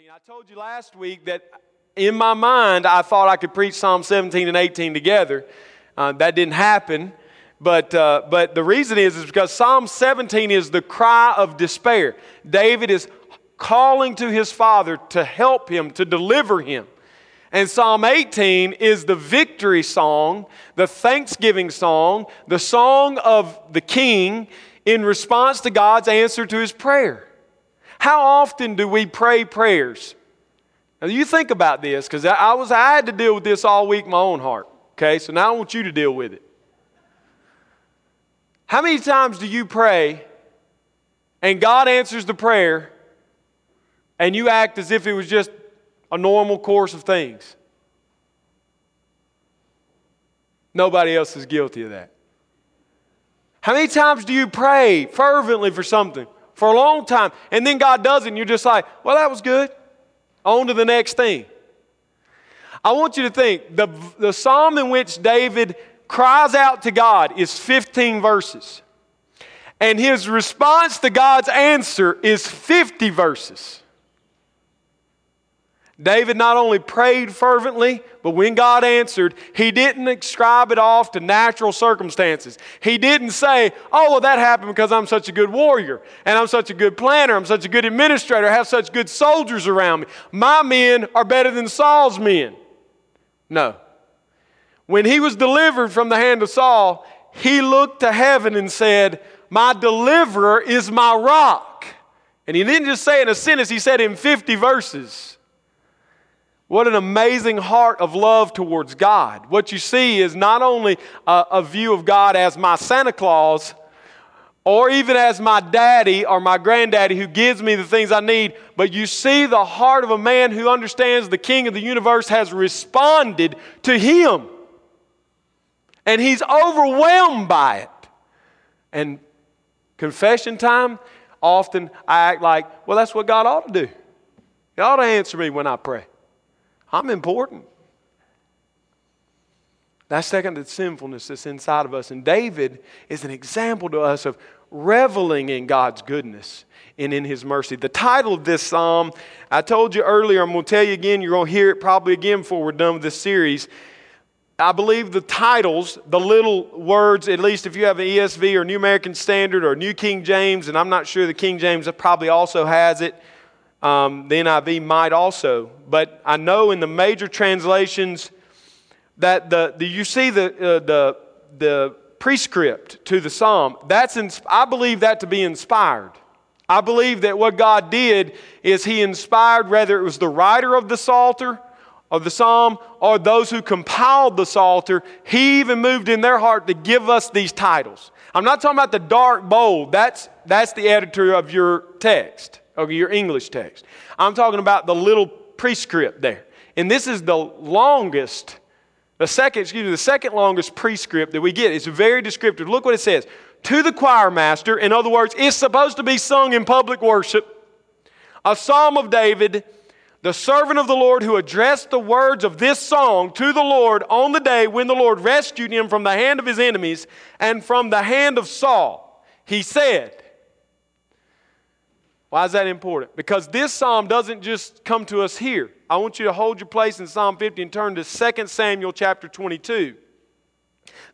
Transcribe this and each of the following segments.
17. I told you last week that in my mind I thought I could preach Psalm 17 and 18 together. Uh, that didn't happen. But, uh, but the reason is, is because Psalm 17 is the cry of despair. David is calling to his father to help him, to deliver him. And Psalm 18 is the victory song, the thanksgiving song, the song of the king in response to God's answer to his prayer. How often do we pray prayers? Now you think about this, because I was I had to deal with this all week my own heart. Okay, so now I want you to deal with it. How many times do you pray and God answers the prayer and you act as if it was just a normal course of things? Nobody else is guilty of that. How many times do you pray fervently for something for a long time and then God does it and you're just like, well, that was good. On to the next thing. I want you to think the, the psalm in which David cries out to God is 15 verses. And his response to God's answer is 50 verses. David not only prayed fervently, but when God answered, he didn't ascribe it off to natural circumstances. He didn't say, Oh, well, that happened because I'm such a good warrior, and I'm such a good planner, I'm such a good administrator, I have such good soldiers around me. My men are better than Saul's men. No. When he was delivered from the hand of Saul, he looked to heaven and said, My deliverer is my rock. And he didn't just say in a sentence, he said in 50 verses. What an amazing heart of love towards God. What you see is not only a, a, view of God as my Santa Claus or even as my daddy or my granddaddy who gives me the things I need, but you see the heart of a man who understands the King of the universe has responded to him. And he's overwhelmed by it. And confession time, often I act like, well, that's what God ought to do. He ought to answer me when I pray. I'm important. That's second to sinfulness that's inside of us. And David is an example to us of reveling in God's goodness and in His mercy. The title of this psalm, I told you earlier, I'm going to tell you again, you're going to hear it probably again before we're done with this series. I believe the titles, the little words, at least if you have an ESV or New American Standard or New King James, and I'm not sure the King James probably also has it, um, the NIV might also. But I know in the major translations that the, the you see the, uh, the, the prescript to the psalm, that's ins- I believe that to be inspired. I believe that what God did is He inspired, whether it was the writer of the Psalter, of the psalm, or those who compiled the Psalter, He even moved in their heart to give us these titles. I'm not talking about the dark bold, that's, that's the editor of your text or your English text. I'm talking about the little prescript there. And this is the longest, the second, excuse me, the second longest prescript that we get. It's very descriptive. Look what it says. To the choir master, in other words, it's supposed to be sung in public worship. A psalm of David, the servant of the Lord who addressed the words of this song to the Lord on the day when the Lord rescued him from the hand of his enemies and from the hand of Saul. He said, why is that important? Because this psalm doesn't just come to us here. I want you to hold your place in Psalm 50 and turn to 2 Samuel chapter 22.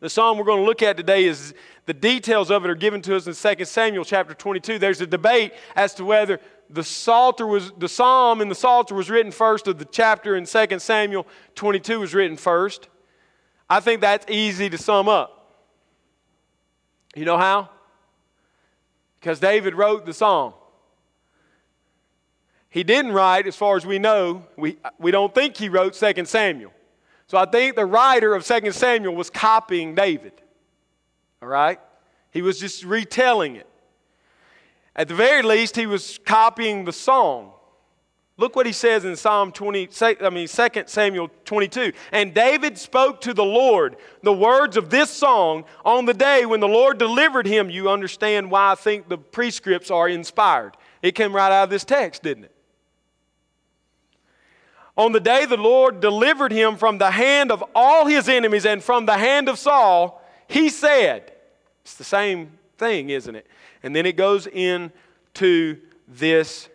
The psalm we're going to look at today is the details of it are given to us in 2 Samuel chapter 22. There's a debate as to whether the psalter was the psalm in the psalter was written first or the chapter in 2 Samuel 22 was written first. I think that's easy to sum up. You know how? Because David wrote the psalm. He didn't write, as far as we know, we, we don't think he wrote 2 Samuel. So I think the writer of 2 Samuel was copying David. All right? He was just retelling it. At the very least, he was copying the song. Look what he says in Psalm 20, I mean 2 Samuel 22. And David spoke to the Lord the words of this song on the day when the Lord delivered him. You understand why I think the prescripts are inspired. It came right out of this text, didn't it? On the day the Lord delivered him from the hand of all his enemies and from the hand of Saul, he said, It's the same thing, isn't it? And then it goes into this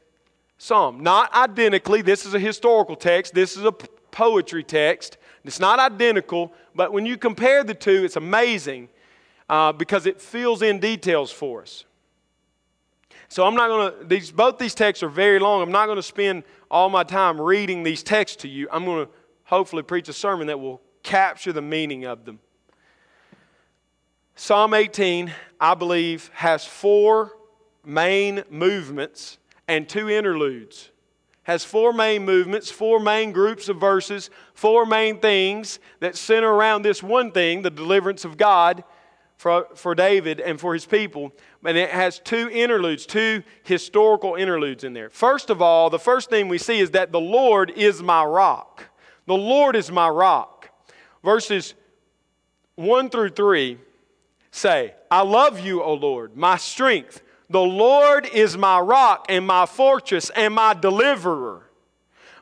psalm. Not identically. This is a historical text, this is a poetry text. It's not identical, but when you compare the two, it's amazing uh, because it fills in details for us. So I'm not going to, these, both these texts are very long. I'm not going to spend all my time reading these texts to you. I'm going to hopefully preach a sermon that will capture the meaning of them. Psalm 18, I believe, has four main movements and two interludes. Has four main movements, four main groups of verses, four main things that center around this one thing, the deliverance of God for, for David and for his people. And it has two interludes, two historical interludes in there. First of all, the first thing we see is that the Lord is my rock. The Lord is my rock. Verses 1 through 3 say, I love you, O Lord, my strength. The Lord is my rock and my fortress and my deliverer.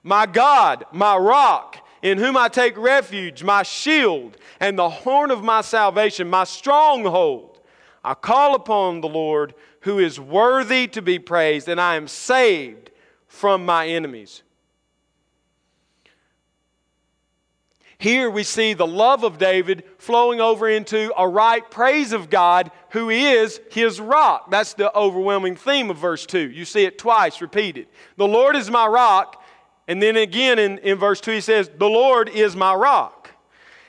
My God, my rock in whom I take refuge, my shield and the horn of my salvation, my stronghold. I call upon the Lord who is worthy to be praised, and I am saved from my enemies. Here we see the love of David flowing over into a right praise of God, who is his rock. That's the overwhelming theme of verse 2. You see it twice repeated. The Lord is my rock, and then again in, in verse 2, he says, The Lord is my rock.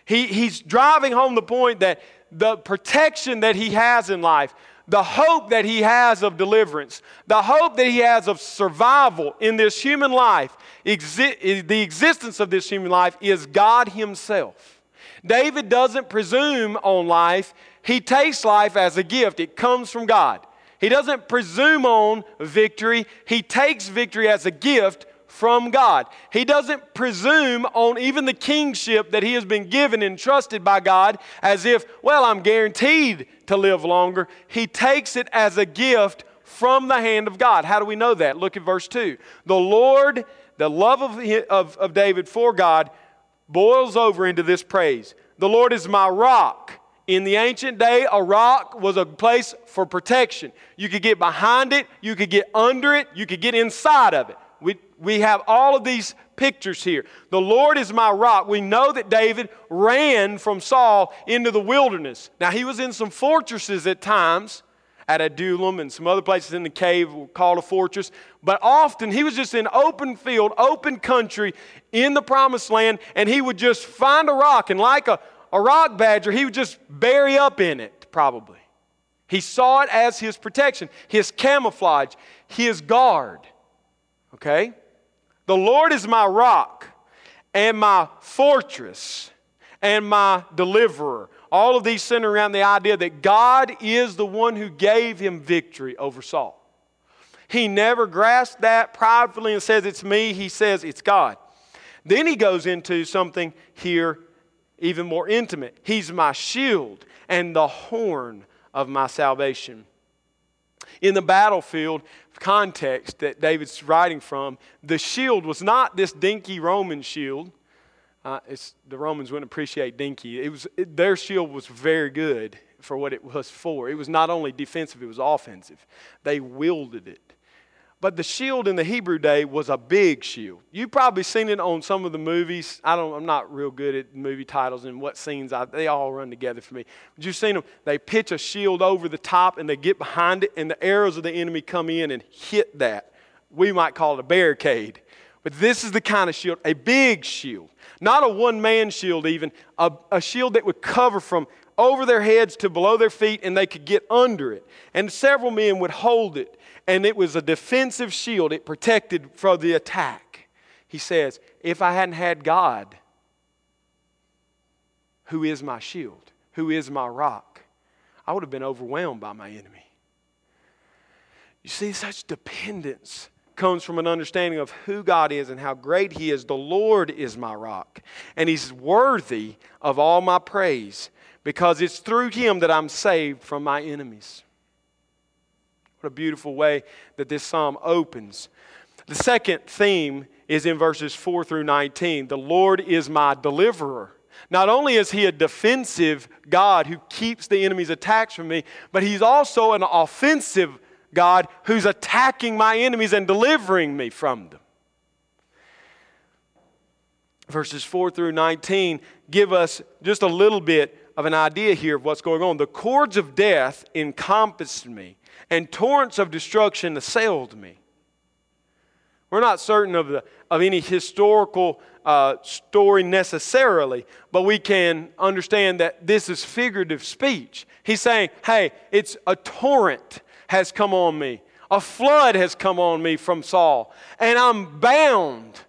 He, he's driving home the point that the protection that he has in life, the hope that he has of deliverance, the hope that he has of survival in this human life, exi- the existence of this human life is God himself. David doesn't presume on life, he takes life as a gift, it comes from God. He doesn't presume on victory, he takes victory as a gift from God. He doesn't presume on even the kingship that he has been given and trusted by God as if, well, I'm guaranteed to live longer. He takes it as a gift from the hand of God. How do we know that? Look at verse 2. The Lord, the love of, of, of David for God, boils over into this praise. The Lord is my rock. In the ancient day, a rock was a place for protection. You could get behind it, you could get under it, you could get inside of it. We, we have all of these pictures here. The Lord is my rock. We know that David ran from Saul into the wilderness. Now, he was in some fortresses at times, at Adullam and some other places in the cave called a fortress, but often he was just in open field, open country in the promised land, and he would just find a rock, and like a, a rock badger, he would just bury up in it, probably. He saw it as his protection, his camouflage, his guard. Okay? The Lord is my rock and my fortress and my deliverer. All of these center around the idea that God is the one who gave him victory over Saul. He never grasped that pridefully and says, It's me. He says, It's God. Then he goes into something here even more intimate. He's my shield and the horn of my salvation. In the battlefield context that David's writing from, the shield was not this dinky Roman shield. Uh, the Romans wouldn't appreciate dinky. It was, it, their shield was very good for what it was for. It was not only defensive, it was offensive. They wielded it. But the shield in the Hebrew day was a big shield. You've probably seen it on some of the movies. I don't, I'm not real good at movie titles and what scenes. I, they all run together for me. But you've seen them. They pitch a shield over the top and they get behind it, and the arrows of the enemy come in and hit that. We might call it a barricade. But this is the kind of shield, a big shield. Not a one man shield, even, a, a shield that would cover from over their heads to below their feet, and they could get under it. And several men would hold it and it was a defensive shield. It protected from the attack. He says, If I hadn't had God, who is my shield, who is my rock, I would have been overwhelmed by my enemy. You see, such dependence comes from an understanding of who God is and how great He is. The Lord is my rock, and He's worthy of all my praise because it's through Him that I'm saved from my enemies. What a beautiful way that this psalm opens. The second theme is in verses 4 through 19. The Lord is my deliverer. Not only is he a defensive God who keeps the enemy's attacks from me, but he's also an offensive God who's attacking my enemies and delivering me from them. Verses 4 through 19 give us just a little bit of an idea here of what's going on. The cords of death encompassed me, and torrents of destruction assailed me. We're not certain of, the, of any historical uh, story necessarily, but we can understand that this is figurative speech. He's saying, hey, it's a torrent has come on me, a flood has come on me from Saul, and I'm bound.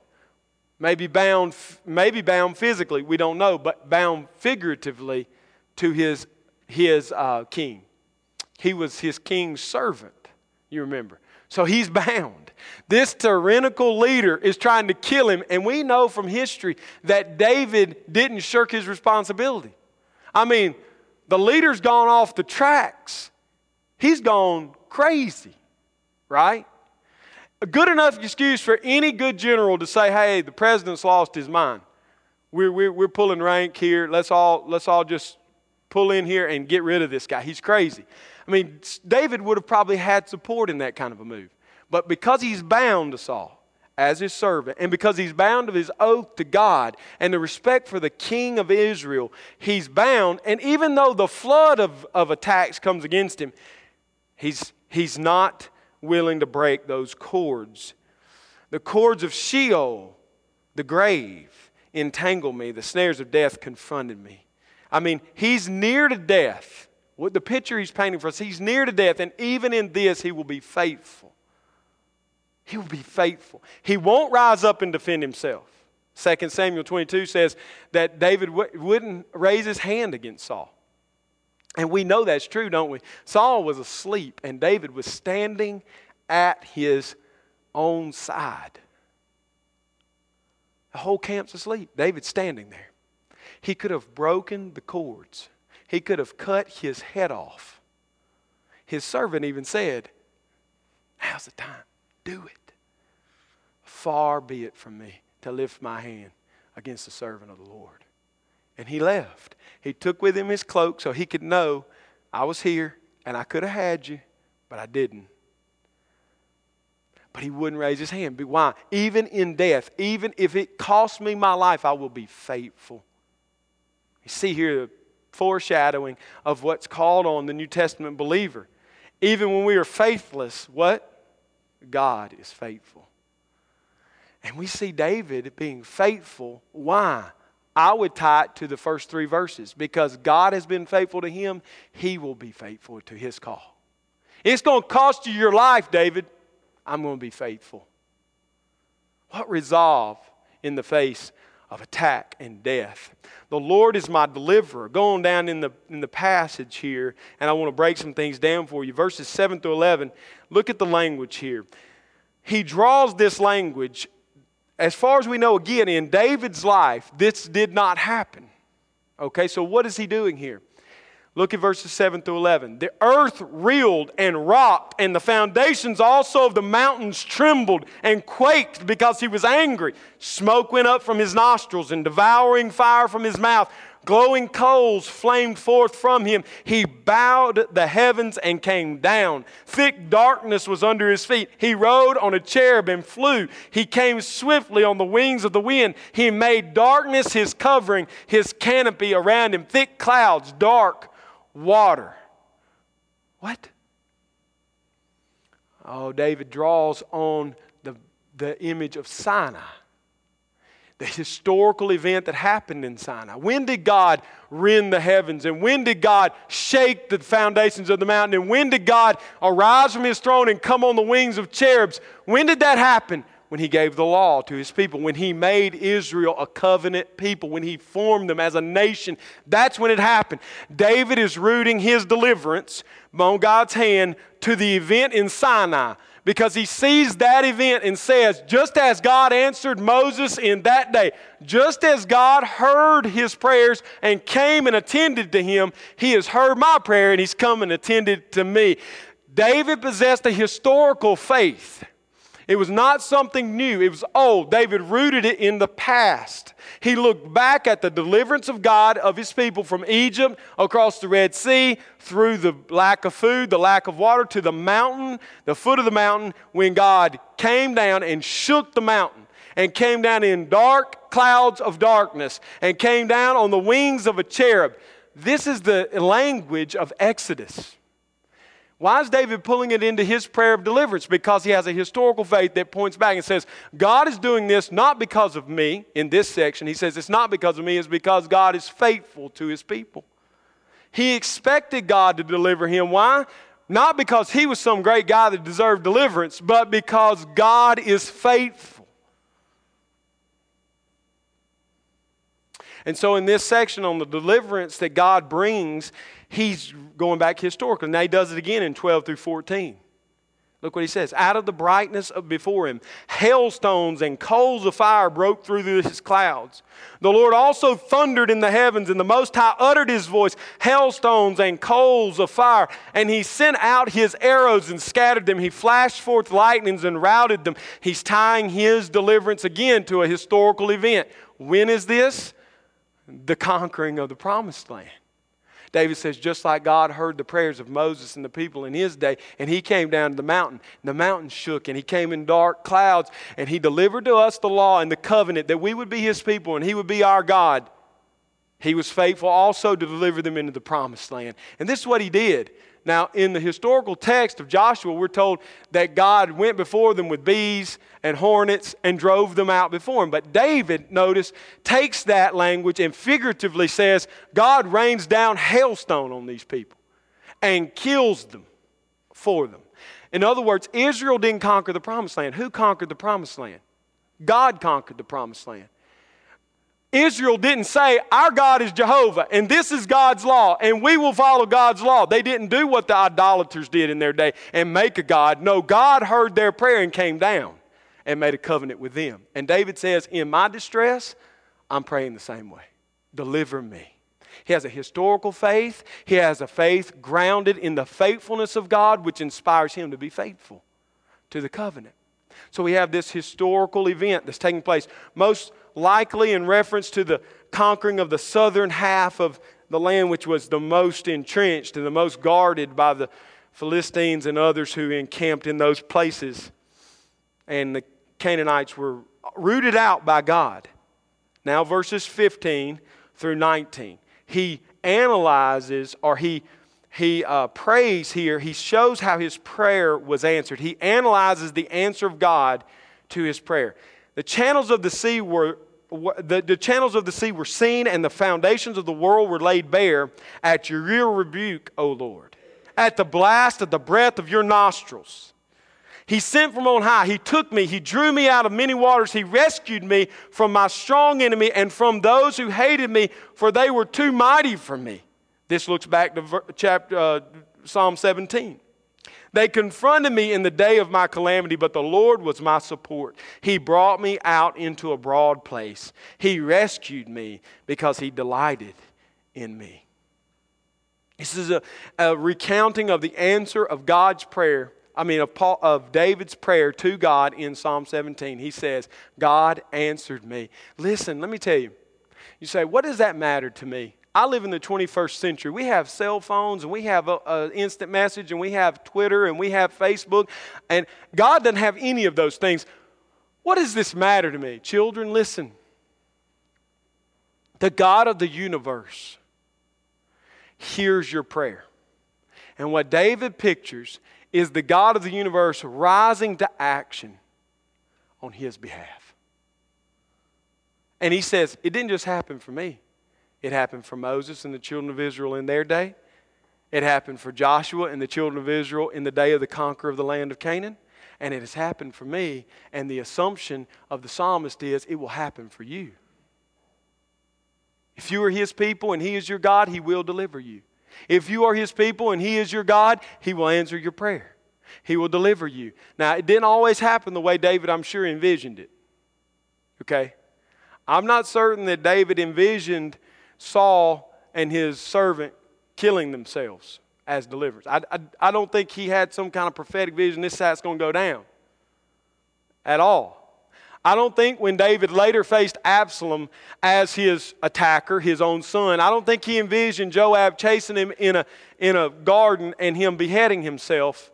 Maybe bound, maybe bound physically, we don't know, but bound figuratively to his, his uh, king. He was his king's servant, you remember. So he's bound. This tyrannical leader is trying to kill him, and we know from history that David didn't shirk his responsibility. I mean, the leader's gone off the tracks, he's gone crazy, right? A good enough excuse for any good general to say, hey, the president's lost his mind. We're, we're, we're pulling rank here. Let's all, let's all just pull in here and get rid of this guy. He's crazy. I mean, David would have probably had support in that kind of a move. But because he's bound to Saul as his servant, and because he's bound of his oath to God and the respect for the king of Israel, he's bound. And even though the flood of, of attacks comes against him, he's, he's not willing to break those cords. The cords of Sheol, the grave, entangled me. The snares of death confronted me. I mean, he's near to death what the picture he's painting for us, he's near to death, and even in this, he will be faithful. He will be faithful. He won't rise up and defend himself. 2 Samuel 22 says that David w- wouldn't raise his hand against Saul. And we know that's true, don't we? Saul was asleep, and David was standing at his own side. The whole camp's asleep. David's standing there. He could have broken the cords he could have cut his head off. His servant even said, Now's the time. Do it. Far be it from me to lift my hand against the servant of the Lord. And he left. He took with him his cloak so he could know I was here and I could have had you, but I didn't. But he wouldn't raise his hand. Why? Even in death, even if it costs me my life, I will be faithful. You see here foreshadowing of what's called on the New Testament believer. Even when we are faithless, what? God is faithful. And we see David being faithful. Why? I would tie it to the first three verses because God has been faithful to him, he will be faithful to his call. It's going to cost you your life, David. I'm going to be faithful. What resolve in the face of attack and death. The Lord is my deliverer. Going down in the, in the passage here, and I want to break some things down for you. Verses 7 through 11, look at the language here. He draws this language, as far as we know, again, in David's life, this did not happen. Okay, so what is he doing here? Look at verses 7 through 11. The earth reeled and rocked, and the foundations also of the mountains trembled and quaked because he was angry. Smoke went up from his nostrils, and devouring fire from his mouth. Glowing coals flamed forth from him. He bowed the heavens and came down. Thick darkness was under his feet. He rode on a cherub and flew. He came swiftly on the wings of the wind. He made darkness his covering, his canopy around him. Thick clouds, dark water. What? Oh, David draws on the, the image of Sinai, the historical event that happened in Sinai. When did God rend the heavens? And when did God shake the foundations of the mountain? And when did God arise from his throne and come on the wings of cherubs? When did that happen? When he gave the law to his people, when he made Israel a covenant people, when he formed them as a nation. That's when it happened. David is rooting his deliverance on God's hand to the event in Sinai because he sees that event and says, just as God answered Moses in that day, just as God heard his prayers and came and attended to him, he has heard my prayer and he's come and attended to me. David possessed a historical faith It was not something new, it was old. David rooted it in the past. He looked back at the deliverance of God of his people from Egypt across the Red Sea through the lack of food, the lack of water to the mountain, the foot of the mountain, when God came down and shook the mountain and came down in dark clouds of darkness and came down on the wings of a cherub. This is the language of Exodus. Why is David pulling it into his prayer of deliverance? Because he has a historical faith that points back and says, God is doing this not because of me in this section. He says, it's not because of me, it's because God is faithful to his people. He expected God to deliver him. Why? Not because he was some great guy that deserved deliverance, but because God is faithful. And so, in this section on the deliverance that God brings, he's going back historically. Now he does it again in 12 through 14. Look what he says. Out of the brightness of before him, hailstones and coals of fire broke through his clouds. The Lord also thundered in the heavens, and the Most High uttered his voice, hailstones and coals of fire. And he sent out his arrows and scattered them. He flashed forth lightnings and routed them. He's tying his deliverance again to a historical event. When is this? The conquering of the promised land. David says, just like God heard the prayers of Moses and the people in his day, and he came down to the mountain, the mountain shook, and he came in dark clouds, and he delivered to us the law and the covenant that we would be his people and he would be our God. He was faithful also to deliver them into the promised land. And this is what he did. Now, in the historical text of Joshua, we're told that God went before them with bees and hornets and drove them out before him. But David, notice, takes that language and figuratively says, God rains down hailstone on these people and kills them for them. In other words, Israel didn't conquer the promised land. Who conquered the promised land? God conquered the promised land. Israel didn't say, Our God is Jehovah, and this is God's law, and we will follow God's law. They didn't do what the idolaters did in their day and make a God. No, God heard their prayer and came down and made a covenant with them. And David says, In my distress, I'm praying the same way. Deliver me. He has a historical faith, he has a faith grounded in the faithfulness of God, which inspires him to be faithful to the covenant. So we have this historical event that's taking place. Most likely in reference to the conquering of the southern half of the land, which was the most entrenched and the most guarded by the Philistines and others who encamped in those places. And the Canaanites were rooted out by God. Now, verses 15 through 19. He analyzes or he he uh, prays here, he shows how his prayer was answered. He analyzes the answer of God to his prayer. The channels of the sea were the, the channels of the sea were seen, and the foundations of the world were laid bare at your real rebuke, O Lord, at the blast of the breath of your nostrils. He sent from on high. He took me. He drew me out of many waters. He rescued me from my strong enemy and from those who hated me, for they were too mighty for me. This looks back to chapter, uh, Psalm 17. They confronted me in the day of my calamity, but the Lord was my support. He brought me out into a broad place. He rescued me because He delighted in me. This is a, a recounting of the answer of God's prayer. I mean, of, Paul, of David's prayer to God in Psalm 17. He says, God answered me. Listen, let me tell you. You say, what does that matter to me? I live in the 21st century. We have cell phones and we have a, a, instant message and we have Twitter and we have Facebook, and God doesn't have any of those things. What does this matter to me? Children, listen. The God of the universe hears your prayer. And what David pictures is the God of the universe rising to action on his behalf. And he says, It didn't just happen for me. It happened for Moses and the children of Israel in their day. It happened for Joshua and the children of Israel in the day of the conquer of the land of Canaan. And it has happened for me. And the assumption of the psalmist is it will happen for you. If you are his people and he is your God, he will deliver you. If you are his people and he is your God, he will answer your prayer. He will deliver you. Now, it didn't always happen the way David, I'm sure, envisioned it. Okay? I'm not certain that David envisioned Saul and his servant killing themselves as deliverers. I, I, I don't think he had some kind of prophetic vision this it's going to go down. at all. I don't think when David later faced Absalom as his attacker, his own son, I don't think he envisioned Joab chasing him in a, in a garden and him beheading himself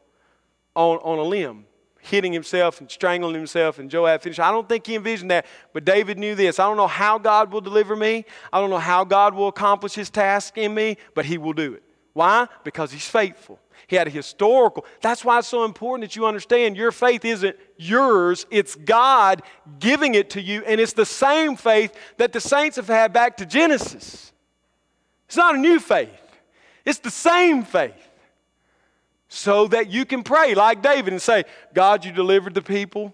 on, on a limb, hitting himself and strangling himself, and Joab finished. I don't think he envisioned that, but David knew this. I don't know how God will deliver me, I don't know how God will accomplish his task in me, but he will do it. Why? Because he's faithful. He had a historical. That's why it's so important that you understand your faith isn't yours, it's God giving it to you, and it's the same faith that the saints have had back to Genesis. It's not a new faith, it's the same faith. So that you can pray like David and say, God, you delivered the people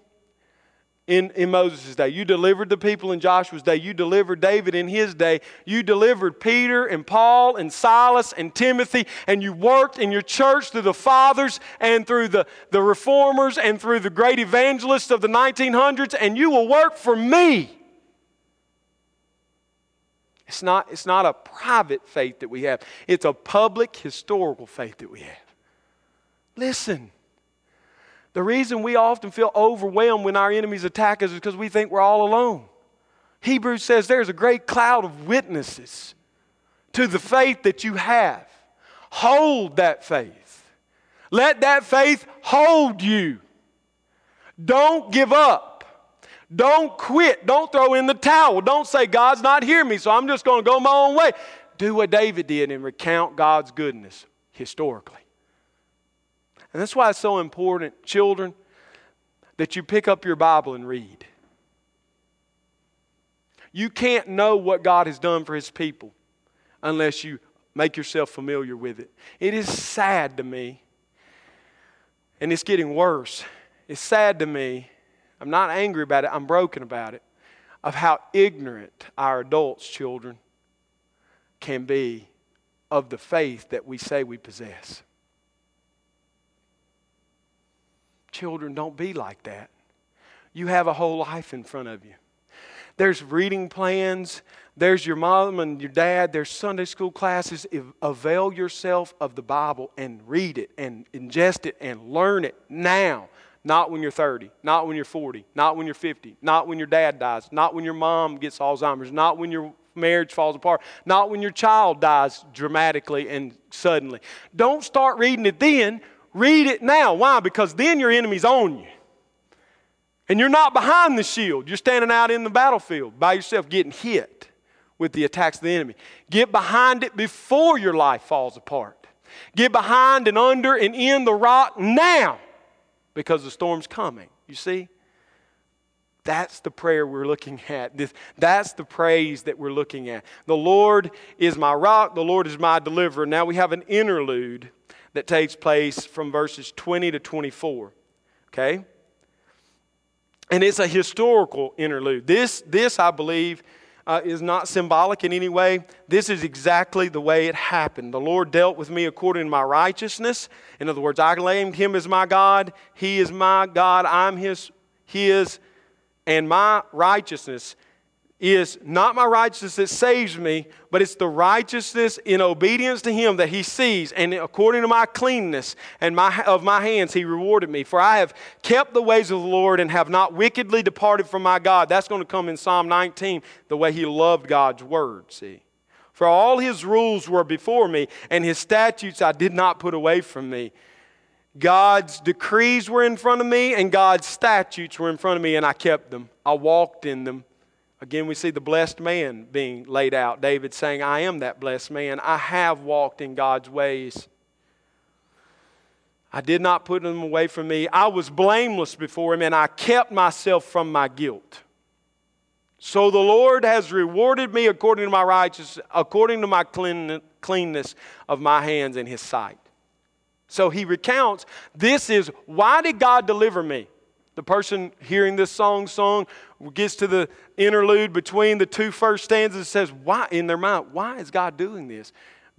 in, in Moses' day. You delivered the people in Joshua's day. You delivered David in his day. You delivered Peter and Paul and Silas and Timothy. And you worked in your church through the fathers and through the, the reformers and through the great evangelists of the 1900s. And you will work for me. It's not, it's not a private faith that we have, it's a public historical faith that we have. Listen. The reason we often feel overwhelmed when our enemies attack us is because we think we're all alone. Hebrews says there's a great cloud of witnesses to the faith that you have. Hold that faith. Let that faith hold you. Don't give up. Don't quit. Don't throw in the towel. Don't say, God's not hearing me, so I'm just going to go my own way. Do what David did and recount God's goodness historically. And that's why it's so important, children, that you pick up your Bible and read. You can't know what God has done for His people unless you make yourself familiar with it. It is sad to me, and it's getting worse. It's sad to me. I'm not angry about it, I'm broken about it, of how ignorant our adults' children can be of the faith that we say we possess. Children, don't be like that. You have a whole life in front of you. There's reading plans, there's your mom and your dad, there's Sunday school classes. Avail yourself of the Bible and read it and ingest it and learn it now. Not when you're 30, not when you're 40, not when you're 50, not when your dad dies, not when your mom gets Alzheimer's, not when your marriage falls apart, not when your child dies dramatically and suddenly. Don't start reading it then. Read it now. Why? Because then your enemy's on you. And you're not behind the shield. You're standing out in the battlefield by yourself getting hit with the attacks of the enemy. Get behind it before your life falls apart. Get behind and under and in the rock now because the storm's coming. You see? That's the prayer we're looking at. That's the praise that we're looking at. The Lord is my rock, the Lord is my deliverer. Now we have an interlude that takes place from verses 20 to 24. Okay? And it's a historical interlude. This, this I believe, uh, is not symbolic in any way. This is exactly the way it happened. The Lord dealt with me according to my righteousness. In other words, I claimed Him as my God. He is my God. I'm His, His, and my righteousness is not my righteousness that saves me, but it's the righteousness in obedience to Him that He sees. And according to my cleanness and my, of my hands, He rewarded me. For I have kept the ways of the Lord and have not wickedly departed from my God. That's going to come in Psalm 19, the way He loved God's word, see. For all His rules were before me, and His statutes I did not put away from me. God's decrees were in front of me, and God's statutes were in front of me, and I kept them. I walked in them Again, we see the blessed man being laid out. David saying, I am that blessed man. I have walked in God's ways. I did not put them away from me. I was blameless before him, and I kept myself from my guilt. So the Lord has rewarded me according to my righteousness, according to my clean, cleanness of my hands in his sight. So he recounts this is why did God deliver me? The person hearing this song sung gets to the interlude between the two first stanzas and says, Why, in their mind, why is God doing this?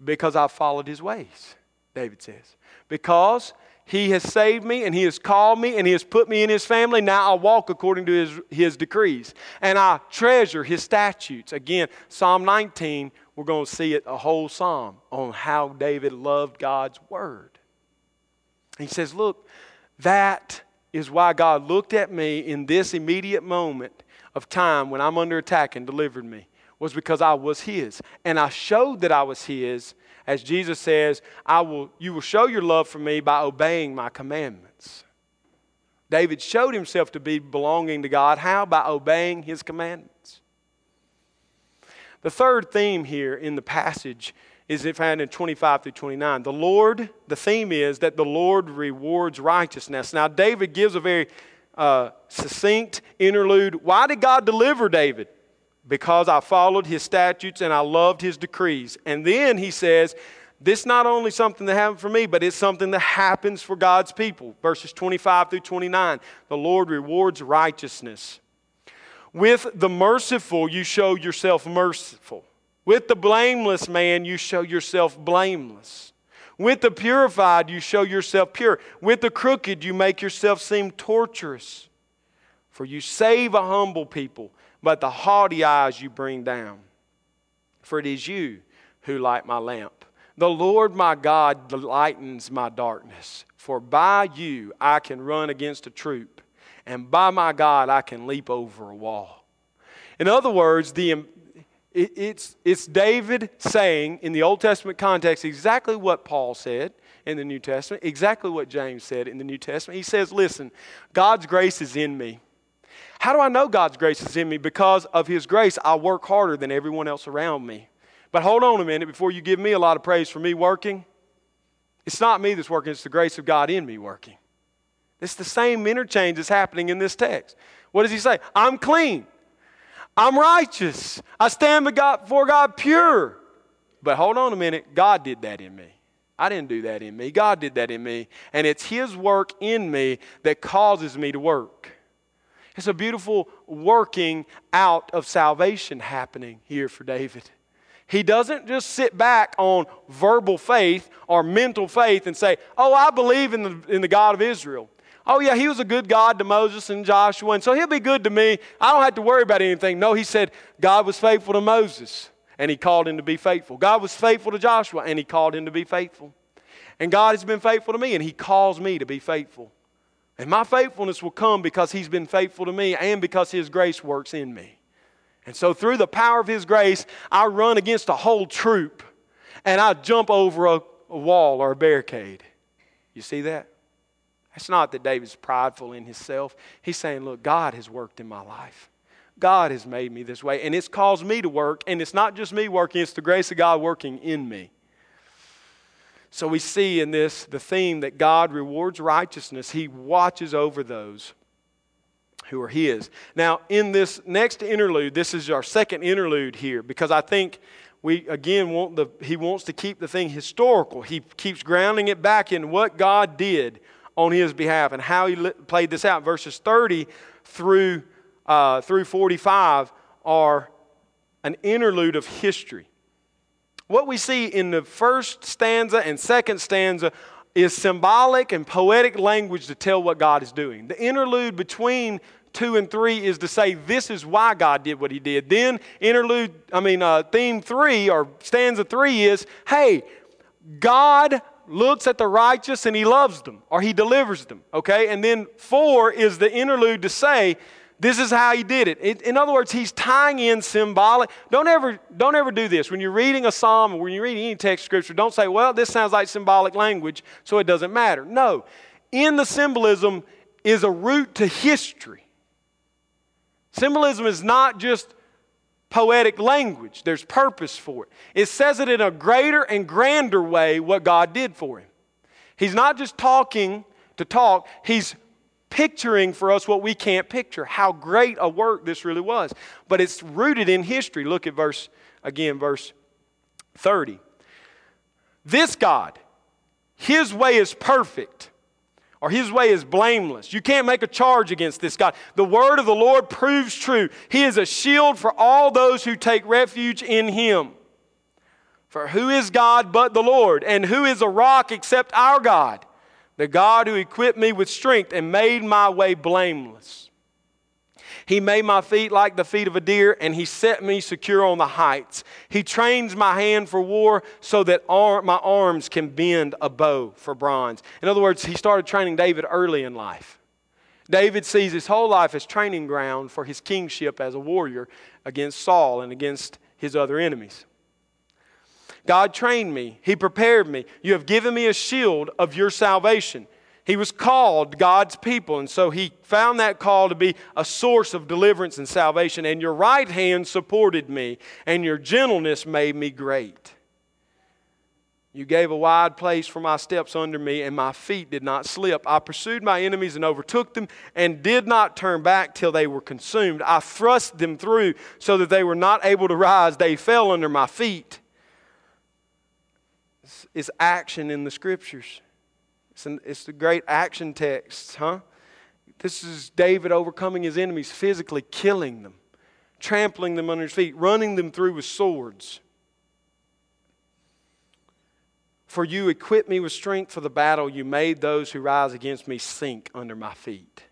Because I've followed his ways, David says. Because he has saved me and he has called me and he has put me in his family. Now I walk according to his, his decrees and I treasure his statutes. Again, Psalm 19, we're going to see it a whole psalm on how David loved God's word. He says, Look, that is why God looked at me in this immediate moment of time when I'm under attack and delivered me was because I was his. And I showed that I was his as Jesus says, I will, you will show your love for me by obeying my commandments. David showed himself to be belonging to God. How? By obeying his commandments. The third theme here in the passage is it found in 25 through 29. The Lord, the theme is that the Lord rewards righteousness. Now, David gives a very uh, succinct interlude. Why did God deliver David? Because I followed his statutes and I loved his decrees. And then he says, this not only something that happened for me, but it's something that happens for God's people. Verses 25 through 29. The Lord rewards righteousness. With the merciful, you show yourself merciful. With the blameless man, you show yourself blameless. With the purified, you show yourself pure. With the crooked, you make yourself seem torturous. For you save a humble people, but the haughty eyes you bring down. For it is you who light my lamp. The Lord my God lightens my darkness. For by you I can run against a troop and by my God, I can leap over a wall. In other words, the, it's, it's David saying in the Old Testament context exactly what Paul said in the New Testament, exactly what James said in the New Testament. He says, Listen, God's grace is in me. How do I know God's grace is in me? Because of His grace, I work harder than everyone else around me. But hold on a minute before you give me a lot of praise for me working. It's not me that's working, it's the grace of God in me working. It's the same interchange that's happening in this text. What does he say? I'm clean. I'm righteous. I stand before God pure. But hold on a minute. God did that in me. I didn't do that in me. God did that in me. And it's His work in me that causes me to work. It's a beautiful working out of salvation happening here for David. He doesn't just sit back on verbal faith or mental faith and say, Oh, I believe in the, in the God of Israel. Oh, yeah, he was a good God to Moses and Joshua, and so he'll be good to me. I don't have to worry about anything. No, he said God was faithful to Moses, and he called him to be faithful. God was faithful to Joshua, and he called him to be faithful. And God has been faithful to me, and he calls me to be faithful. And my faithfulness will come because he's been faithful to me and because his grace works in me. And so, through the power of his grace, I run against a whole troop and I jump over a, a wall or a barricade. You see that? It's not that David's prideful in himself. He's saying, Look, God has worked in my life. God has made me this way, and it's caused me to work, and it's not just me working, it's the grace of God working in me. So we see in this the theme that God rewards righteousness, He watches over those who are His. Now, in this next interlude, this is our second interlude here, because I think we again want the He wants to keep the thing historical. He keeps grounding it back in what God did on his behalf and how he played this out. Verses 30 through, uh, through 45 are an interlude of history. What we see in the first stanza and second stanza is symbolic and poetic language to tell what God is doing. The interlude between two and three is to say this is why God did what He did. Then interlude, I mean, uh, theme three or stanza three is, hey, God looks at the righteous and he loves them or he delivers them. Okay? And then four is the interlude to say, this is how he did it. it. In other words, he's tying in symbolic. Don't ever, don't ever do this. When you're reading a psalm or when you're reading any text scripture, don't say, well, this sounds like symbolic language, so it doesn't matter. No. In the symbolism is a root to history. Symbolism is not just poetic language, there's purpose for it. It says it in a greater and grander way what God did for him. He's not just talking to talk, he's picturing for us what we can't picture, how great a work this really was. But it's rooted in history. Look at verse, again, verse 30. This God, his way is perfect or his way is blameless. You can't make a charge against this God. The word of the Lord proves true. He is a shield for all those who take refuge in him. For who is God but the Lord? And who is a rock except our God? The God who equipped me with strength and made my way blameless. He made my feet like the feet of a deer, and He set me secure on the heights. He trains my hand for war so that my arms can bend a bow for bronze. In other words, He started training David early in life. David sees his whole life as training ground for his kingship as a warrior against Saul and against his other enemies. God trained me, He prepared me. You have given me a shield of your salvation. He was called God's people, and so he found that call to be a source of deliverance and salvation. And your right hand supported me, and your gentleness made me great. You gave a wide place for my steps under me, and my feet did not slip. I pursued my enemies and overtook them, and did not turn back till they were consumed. I thrust them through so that they were not able to rise. They fell under my feet. It's action in the scriptures. It's, an, it's the great action text, huh? This is David overcoming his enemies, physically killing them, trampling them under his feet, running them through with swords. For you equip me with strength for the battle. You made those who rise against me sink under my feet.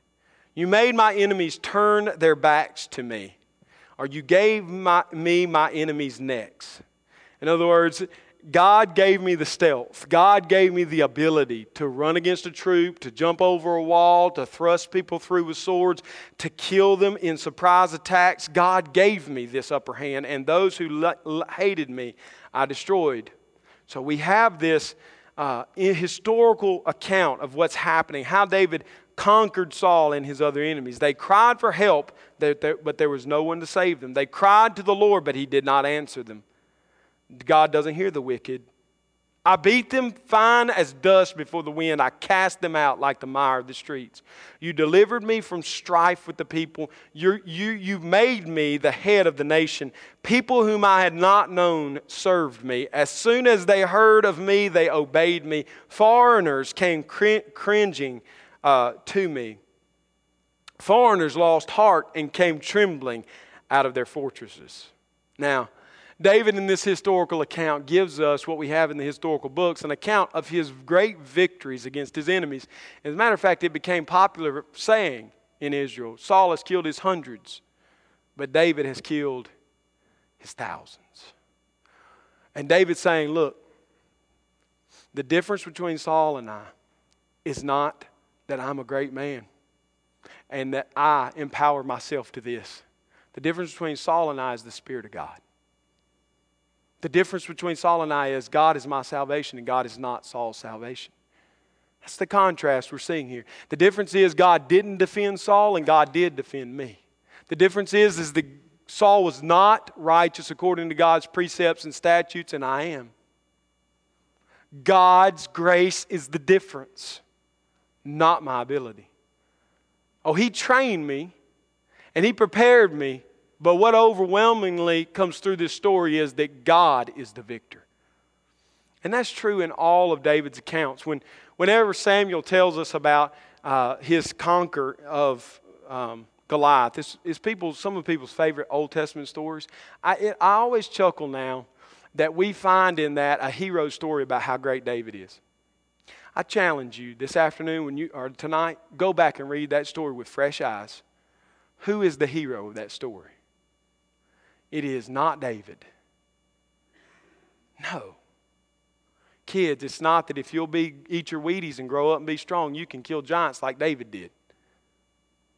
You made my enemies turn their backs to me, or you gave my, me my enemies' necks. In other words, God gave me the stealth. God gave me the ability to run against a troop, to jump over a wall, to thrust people through with swords, to kill them in surprise attacks. God gave me this upper hand, and those who hated me, I destroyed. So we have this uh, historical account of what's happening, how David conquered Saul and his other enemies. They cried for help, but there was no one to save them. They cried to the Lord, but he did not answer them. God doesn't hear the wicked. I beat them fine as dust before the wind. I cast them out like the mire of the streets. You delivered me from strife with the people. you you, you made me the head of the nation. People whom I had not known served me. As soon as they heard of me, they obeyed me. Foreigners came cringing uh, to me. Foreigners lost heart and came trembling out of their fortresses. Now, David, in this historical account, gives us what we have in the historical books an account of his great victories against his enemies. As a matter of fact, it became popular saying in Israel Saul has killed his hundreds, but David has killed his thousands. And David's saying, Look, the difference between Saul and I is not that I'm a great man and that I empower myself to this. The difference between Saul and I is the Spirit of God. The difference between Saul and I is God is my salvation and God is not Saul's salvation. That's the contrast we're seeing here. The difference is God didn't defend Saul and God did defend me. The difference is, is that Saul was not righteous according to God's precepts and statutes, and I am. God's grace is the difference, not my ability. Oh, He trained me and He prepared me but what overwhelmingly comes through this story is that God is the victor. And that's true in all of David's accounts. When, whenever Samuel tells us about uh, his conquer of um, Goliath, it's, is people, some of people's favorite Old Testament stories. I, it, I always chuckle now that we find in that a hero story about how great David is. I challenge you this afternoon when you or tonight, go back and read that story with fresh eyes. Who is the hero of that story? It is not David. No. Kids, it's not that if you'll be eat your Wheaties and grow up and be strong, you can kill giants like David did.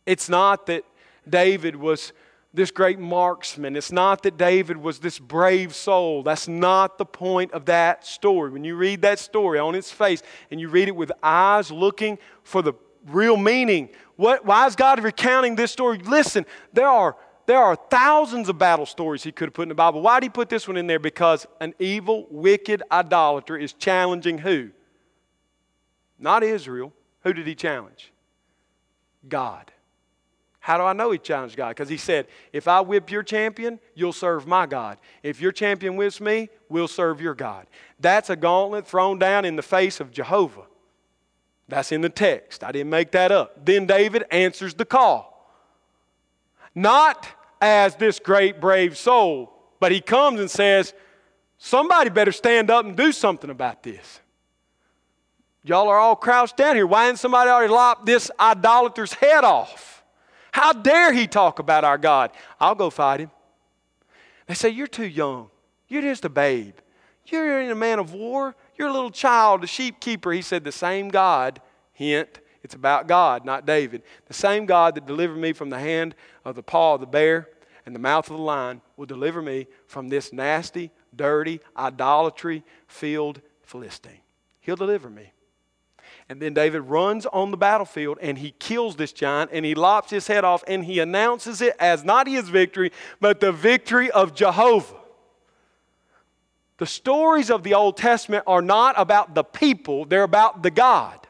It's not that David was this great marksman. It's not that David was this brave soul. That's not the point of that story. When you read that story on its face and you read it with eyes looking for the real meaning, what, why is God recounting this story? Listen, there are there are thousands of battle stories he could have put in the Bible. Why did he put this one in there? Because an evil, wicked idolater is challenging who? Not Israel. Who did he challenge? God. How do I know he challenged God? Because he said, If I whip your champion, you'll serve my God. If your champion whips me, we'll serve your God. That's a gauntlet thrown down in the face of Jehovah. That's in the text. I didn't make that up. Then David answers the call not as this great, brave soul, but he comes and says, Somebody better stand up and do something about this. Y'all are all crouched down here. Why didn't somebody already lop this idolater's head off? How dare he talk about our God? I'll go fight him. They say, You're too young. You're just a babe. You're a man of war. You're a little child, a sheep keeper. He said, The same God, hint, It's about God, not David. The same God that delivered me from the hand of the paw of the bear and the mouth of the lion will deliver me from this nasty, dirty, idolatry filled Philistine. He'll deliver me. And then David runs on the battlefield and he kills this giant and he lops his head off and he announces it as not his victory, but the victory of Jehovah. The stories of the Old Testament are not about the people, they're about the God.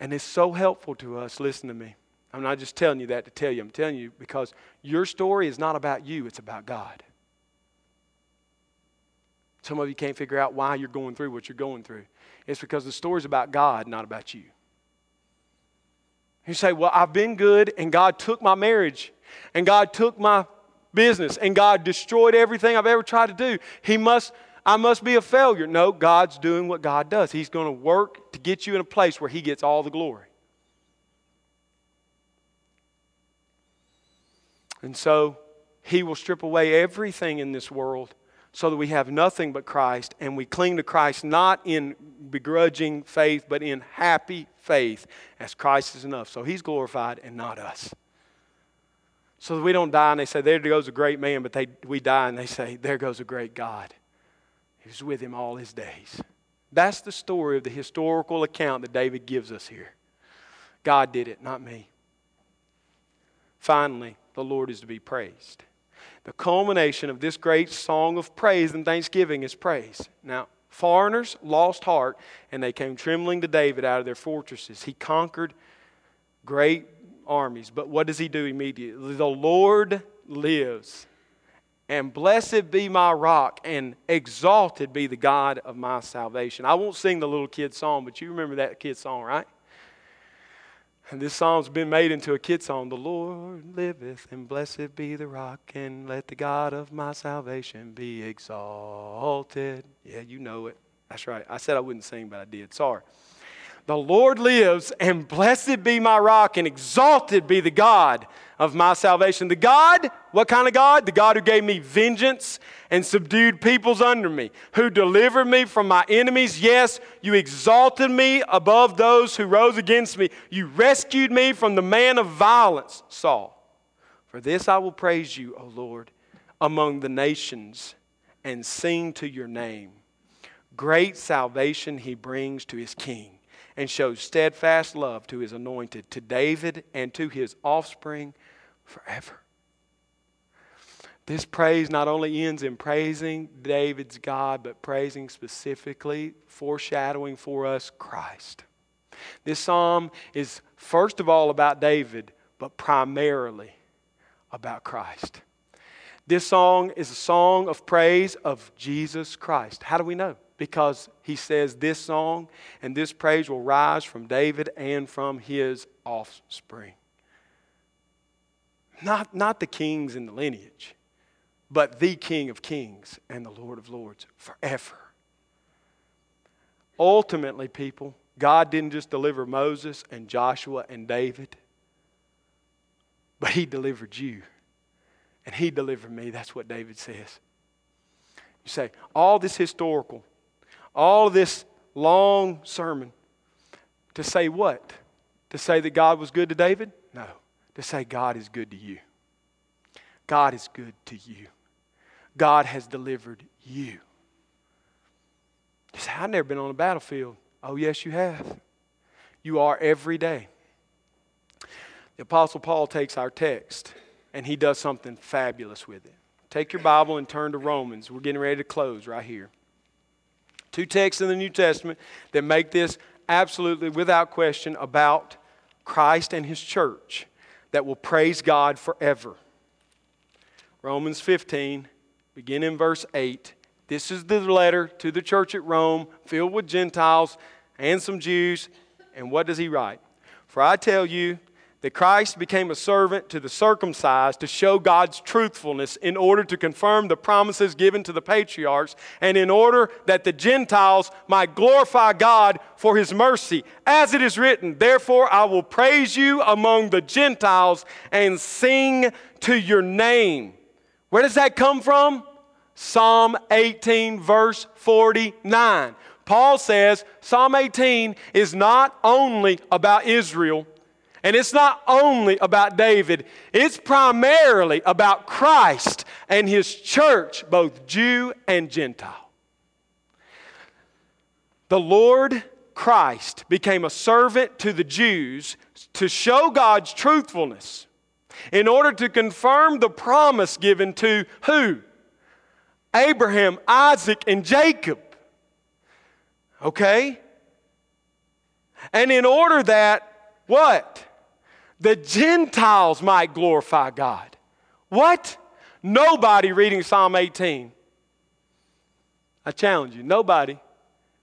And it's so helpful to us. Listen to me. I'm not just telling you that to tell you, I'm telling you because your story is not about you, it's about God. Some of you can't figure out why you're going through what you're going through. It's because the story's about God, not about you. You say, Well, I've been good, and God took my marriage, and God took my business, and God destroyed everything I've ever tried to do. He must I must be a failure. No, God's doing what God does. He's going to work to get you in a place where He gets all the glory. And so He will strip away everything in this world so that we have nothing but Christ and we cling to Christ not in begrudging faith, but in happy faith as Christ is enough. So He's glorified and not us. So that we don't die and they say, There goes a great man, but they, we die and they say, There goes a great God. He was with him all his days. That's the story of the historical account that David gives us here. God did it, not me. Finally, the Lord is to be praised. The culmination of this great song of praise and thanksgiving is praise. Now, foreigners lost heart and they came trembling to David out of their fortresses. He conquered great armies. But what does he do immediately? The Lord lives. And blessed be my rock, and exalted be the God of my salvation. I won't sing the little kid song, but you remember that kid song, right? And this song's been made into a kid song. The Lord liveth, and blessed be the rock, and let the God of my salvation be exalted. Yeah, you know it. That's right. I said I wouldn't sing, but I did. Sorry. The Lord lives, and blessed be my rock, and exalted be the God of my salvation. The God, what kind of God? The God who gave me vengeance and subdued peoples under me, who delivered me from my enemies. Yes, you exalted me above those who rose against me. You rescued me from the man of violence, Saul. For this I will praise you, O Lord, among the nations, and sing to your name. Great salvation he brings to his king and shows steadfast love to his anointed, to David and to his offspring forever. This praise not only ends in praising David's God, but praising specifically, foreshadowing for us Christ. This psalm is first of all about David, but primarily about Christ. This song is a song of praise of Jesus Christ. How do we know? Because he says this song and this praise will rise from David and from his offspring. Not, not the kings in the lineage, but the King of kings and the Lord of lords forever. Ultimately, people, God didn't just deliver Moses and Joshua and David, but he delivered you. And he delivered me. That's what David says. You say, all this historical all this long sermon to say what? To say that God was good to David? No. To say God is good to you. God is good to you. God has delivered you. You say, I've never been on a battlefield. Oh, yes, you have. You are every day. The Apostle Paul takes our text and he does something fabulous with it. Take your Bible and turn to Romans. We're getting ready to close right here. Two texts in the New Testament that make this absolutely, without question, about Christ and His church that will praise God forever. Romans 15, begin in verse 8. This is the letter to the church at Rome, filled with Gentiles and some Jews. And what does he write? For I tell you that Christ became a servant to the circumcised to show God's truthfulness in order to confirm the promises given to the patriarchs and in order that the Gentiles might glorify God for his mercy. As it is written, Therefore I will praise you among the Gentiles and sing to your name. Where does that come from? Psalm 18, verse 49. Paul says Psalm 18 is not only about Israel, and it's not only about David, it's primarily about Christ and his church, both Jew and Gentile. The Lord Christ became a servant to the Jews to show God's truthfulness in order to confirm the promise given to who? Abraham, Isaac, and Jacob. Okay? And in order that, what? The Gentiles might glorify God. What? Nobody reading Psalm 18. I challenge you, nobody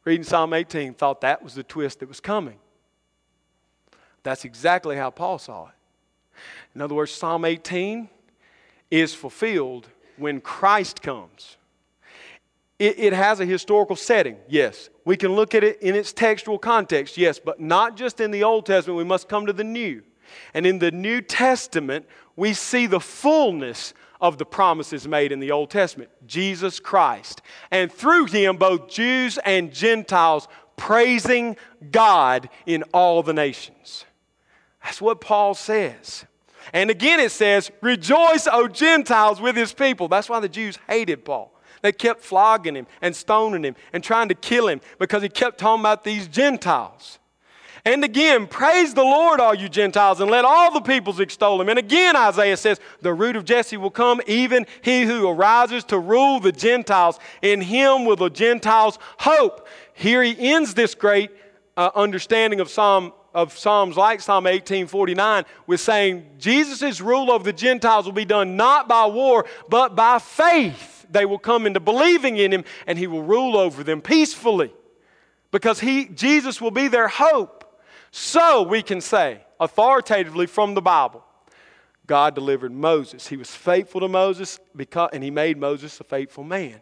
reading Psalm 18 thought that was the twist that was coming. That's exactly how Paul saw it. In other words, Psalm 18 is fulfilled when Christ comes. It, it, has a historical setting, yes. We can look at it in its textual context, yes, but not just in the Old Testament. We must come to the New. And in the New Testament, we see the fullness of the promises made in the Old Testament Jesus Christ. And through him, both Jews and Gentiles praising God in all the nations. That's what Paul says. And again, it says, Rejoice, O Gentiles, with his people. That's why the Jews hated Paul. They kept flogging him and stoning him and trying to kill him because he kept talking about these Gentiles. And again, praise the Lord, all you Gentiles, and let all the peoples extol him. And again, Isaiah says, The root of Jesse will come, even he who arises to rule the Gentiles. In him will the Gentiles hope. Here he ends this great uh, understanding of Psalm of Psalms like Psalm 1849 with saying Jesus' rule over the Gentiles will be done not by war, but by faith. They will come into believing in him and he will rule over them peacefully because he, Jesus will be their hope. So we can say authoritatively from the Bible God delivered Moses. He was faithful to Moses because, and he made Moses a faithful man.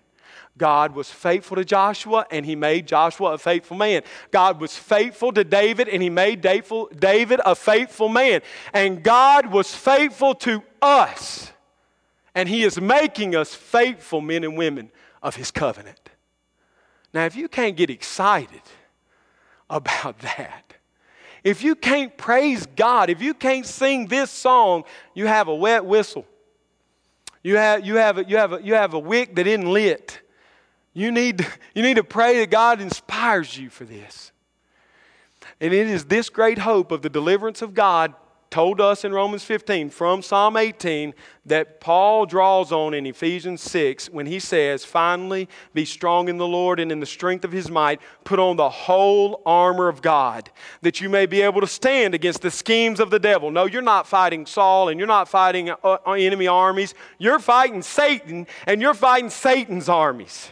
God was faithful to Joshua and he made Joshua a faithful man. God was faithful to David and he made David a faithful man. And God was faithful to us and he is making us faithful men and women of his covenant. Now, if you can't get excited about that, if you can't praise God, if you can't sing this song, you have a wet whistle. You have, you have, a, you have, a, you have a wick that isn't lit. You need, you need to pray that God inspires you for this. And it is this great hope of the deliverance of God told us in Romans 15 from Psalm 18 that Paul draws on in Ephesians 6 when he says, Finally, be strong in the Lord and in the strength of his might, put on the whole armor of God, that you may be able to stand against the schemes of the devil. No, you're not fighting Saul and you're not fighting uh, uh, enemy armies. You're fighting Satan and you're fighting Satan's armies.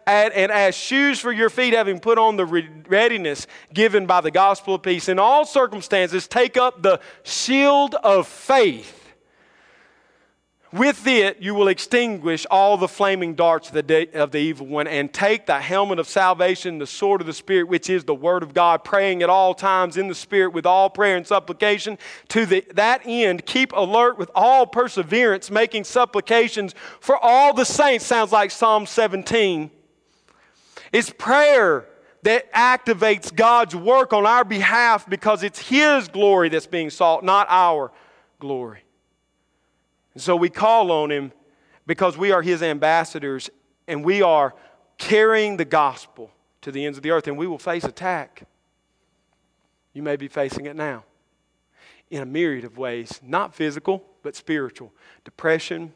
and as shoes for your feet, having put on the readiness given by the gospel of peace. In all circumstances, take up the shield of faith. With it, you will extinguish all the flaming darts of the, day, of the evil one and take the helmet of salvation, the sword of the Spirit, which is the word of God, praying at all times in the Spirit with all prayer and supplication. To the, that end, keep alert with all perseverance, making supplications for all the saints. Sounds like Psalm 17 it's prayer that activates God's work on our behalf because it's His glory that's being sought, not our glory. And so we call on Him because we are His ambassadors and we are carrying the gospel to the ends of the earth, and we will face attack. You may be facing it now in a myriad of ways, not physical, but spiritual. Depression,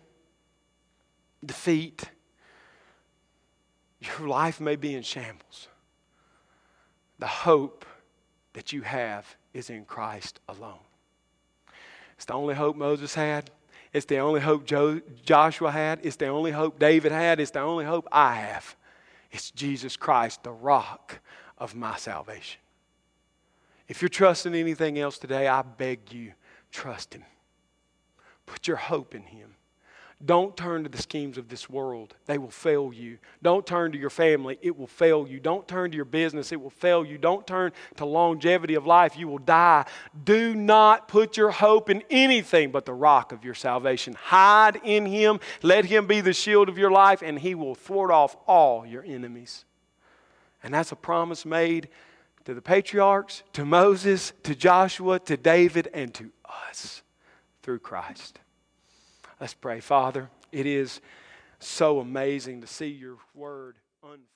defeat, your life may be in shambles. The hope that you have is in Christ alone. It's the only hope Moses had. It's the only hope Joshua had. It's the only hope David had. It's the only hope I have. It's Jesus Christ, the rock of my salvation. If you're trusting anything else today, I beg you, trust Him. Put your hope in Him. Don't turn to the schemes of this world. They will fail you. Don't turn to your family. It will fail you. Don't turn to your business. It will fail you. Don't turn to longevity of life. You will die. Do not put your hope in anything but the rock of your salvation. Hide in Him. Let Him be the shield of your life, and He will thwart off all your enemies. And that's a promise made to the patriarchs, to Moses, to Joshua, to David, and to us through Christ. Let's pray. Father, it is so amazing to see your word unfold.